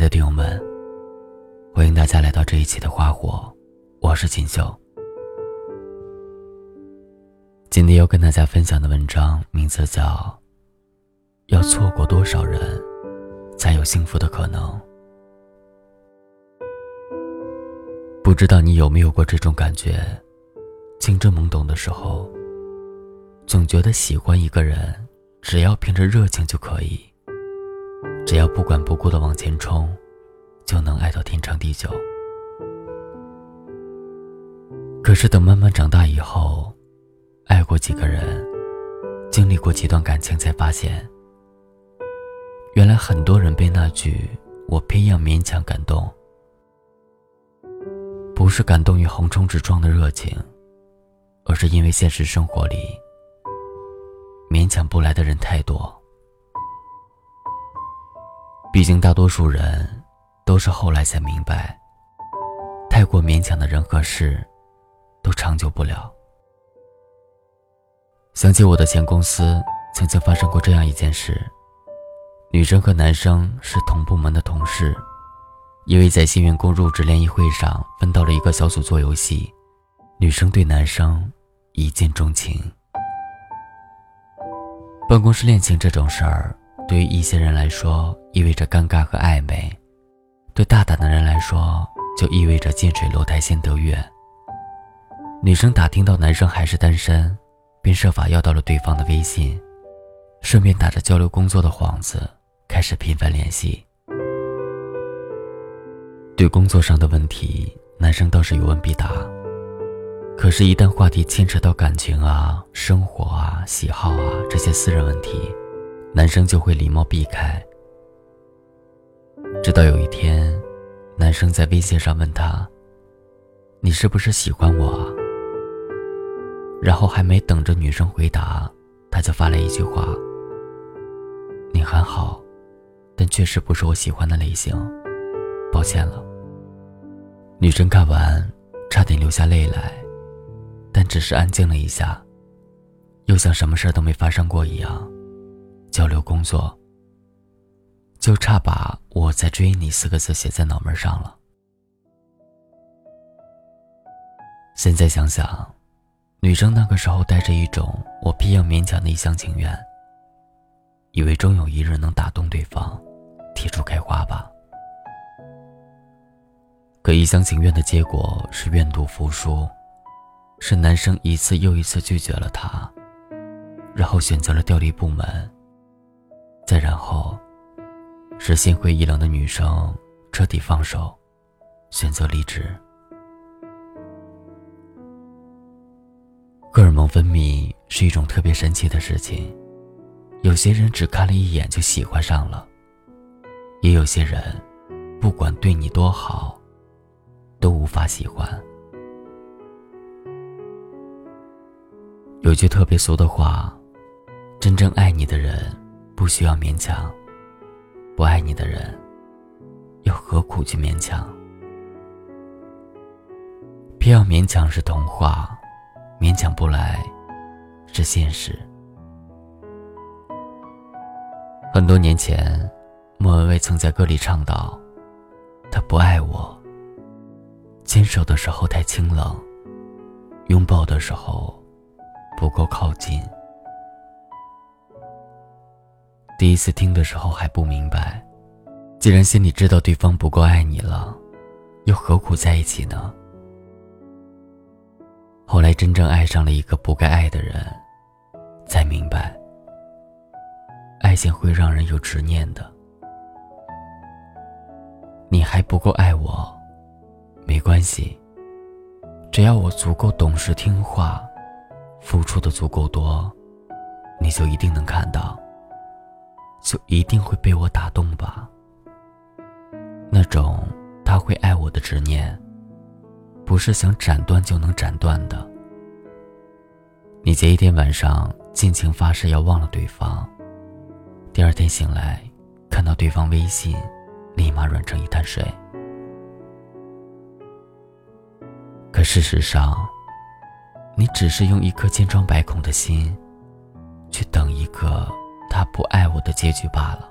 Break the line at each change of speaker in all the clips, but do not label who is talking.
的听友们，欢迎大家来到这一期的花火，我是锦绣。今天要跟大家分享的文章名字叫《要错过多少人，才有幸福的可能》。不知道你有没有过这种感觉？青春懵懂的时候，总觉得喜欢一个人，只要凭着热情就可以。只要不管不顾的往前冲，就能爱到天长地久。可是等慢慢长大以后，爱过几个人，经历过几段感情，才发现，原来很多人被那句“我偏要勉强”感动，不是感动于横冲直撞的热情，而是因为现实生活里，勉强不来的人太多。毕竟，大多数人都是后来才明白，太过勉强的人和事，都长久不了。想起我的前公司曾经发生过这样一件事：女生和男生是同部门的同事，因为在新员工入职联谊会上分到了一个小组做游戏，女生对男生一见钟情。办公室恋情这种事儿。对于一些人来说，意味着尴尬和暧昧；对大胆的人来说，就意味着近水楼台先得月。女生打听到男生还是单身，便设法要到了对方的微信，顺便打着交流工作的幌子，开始频繁联系。对工作上的问题，男生倒是有问必答；可是，一旦话题牵扯到感情啊、生活啊、喜好啊这些私人问题，男生就会礼貌避开，直到有一天，男生在微信上问他：“你是不是喜欢我？”然后还没等着女生回答，他就发了一句话：“你很好，但确实不是我喜欢的类型，抱歉了。”女生看完，差点流下泪来，但只是安静了一下，又像什么事都没发生过一样。交流工作，就差把我在追你四个字写在脑门上了。现在想想，女生那个时候带着一种我偏要勉强的一厢情愿，以为终有一日能打动对方，铁树开花吧。可一厢情愿的结果是愿赌服输，是男生一次又一次拒绝了她，然后选择了调离部门。再然后，是心灰意冷的女生彻底放手，选择离职。荷尔蒙分泌是一种特别神奇的事情，有些人只看了一眼就喜欢上了，也有些人，不管对你多好，都无法喜欢。有句特别俗的话，真正爱你的人。不需要勉强，不爱你的人，又何苦去勉强？偏要勉强是童话，勉强不来是现实。很多年前，莫文蔚曾在歌里唱道：“他不爱我，牵手的时候太清冷，拥抱的时候不够靠近。”第一次听的时候还不明白，既然心里知道对方不够爱你了，又何苦在一起呢？后来真正爱上了一个不该爱的人，才明白，爱情会让人有执念的。你还不够爱我，没关系，只要我足够懂事听话，付出的足够多，你就一定能看到。就一定会被我打动吧？那种他会爱我的执念，不是想斩断就能斩断的。你前一天晚上尽情发誓要忘了对方，第二天醒来，看到对方微信，立马软成一滩水。可事实上，你只是用一颗千疮百孔的心，去等一个。他不爱我的结局罢了。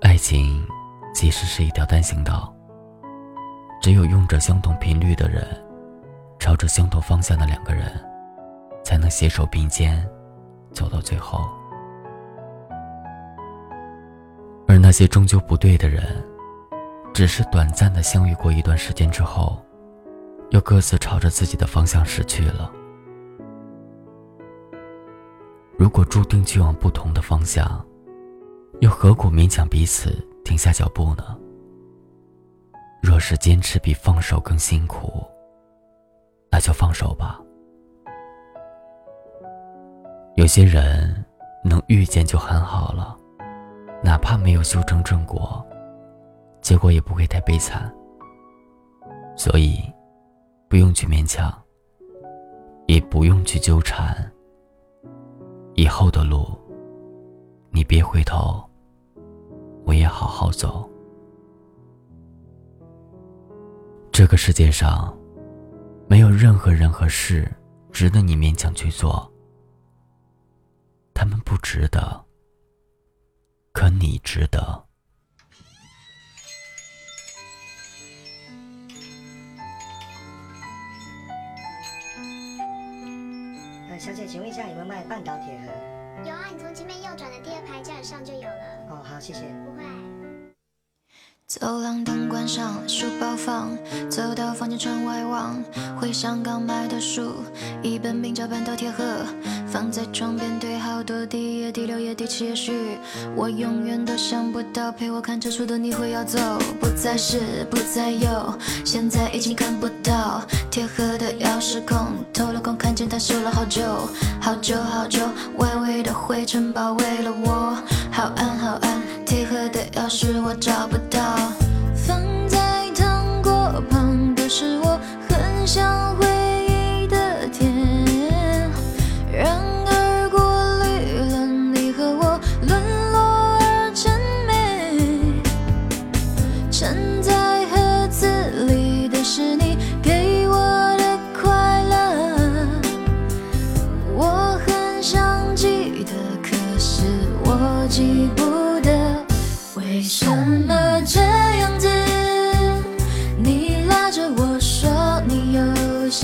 爱情其实是一条单行道，只有用着相同频率的人，朝着相同方向的两个人，才能携手并肩走到最后。而那些终究不对的人，只是短暂的相遇过一段时间之后，又各自朝着自己的方向驶去了。如果注定去往不同的方向，又何苦勉强彼此停下脚步呢？若是坚持比放手更辛苦，那就放手吧。有些人能遇见就很好了，哪怕没有修成正果，结果也不会太悲惨。所以，不用去勉强，也不用去纠缠。以后的路，你别回头，我也好好走。这个世界上，没有任何人和事值得你勉强去做，他们不值得，可你值得。
小姐，请问一下有没有卖半岛铁盒？
有啊，你从前面右转的第二排架子上就有了。
哦，好，谢谢。
不会。
走廊灯关上，书包放，走到房间窗外望，回想刚买的书，一本名叫《半岛铁盒》，放在床边堆好多，第一页、第六页、第七页序，我永远都想不到陪我看这书的你会要走，不再是，不再有，现在已经看不到铁盒的钥匙孔，偷了光看见它锈了好久，好久好久，外围的灰尘包围了我，好暗好暗。铁盒的钥匙我找不到，放在糖果旁的是我很想回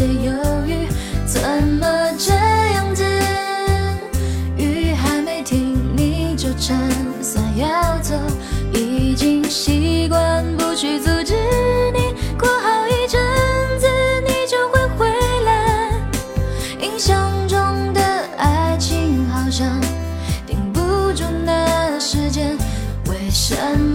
些犹豫，怎么这样子？雨还没停你就撑伞要走，已经习惯不去阻止你。过好一阵子你就会回来。印象中的爱情好像顶不住那时间。为什么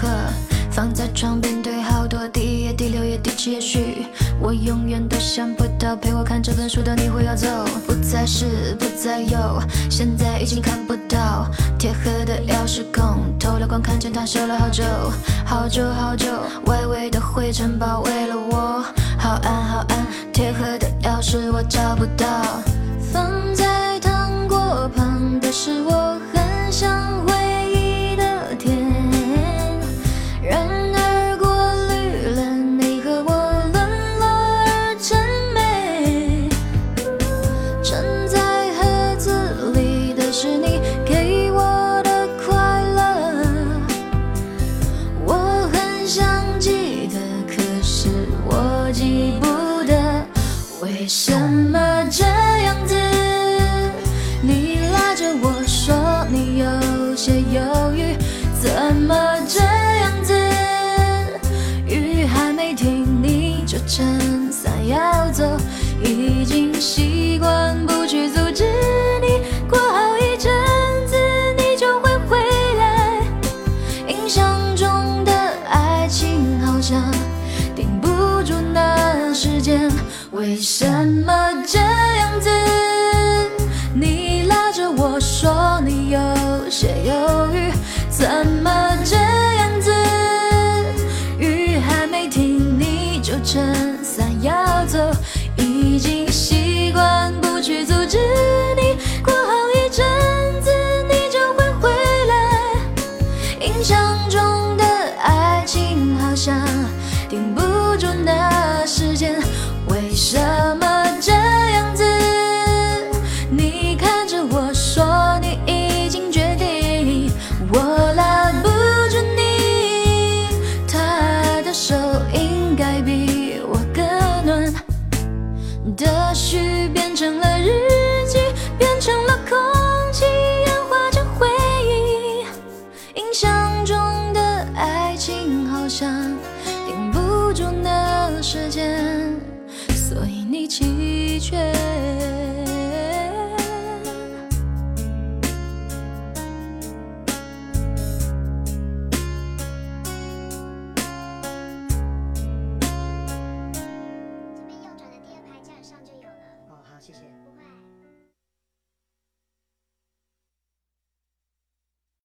盒》。放在床边堆好多，第一页、第六页、第七页序。我永远都想不到陪我看这本书的你会要走，不再是，不再有，现在已经看不到铁盒的钥匙孔，透了光看见它锈了好久，好久好久，外围的灰尘包围了我，好暗好暗，铁盒的钥匙我找不到，放在糖果旁的是我很想。为什么这样子？你拉着我说你有些犹豫怎你弃权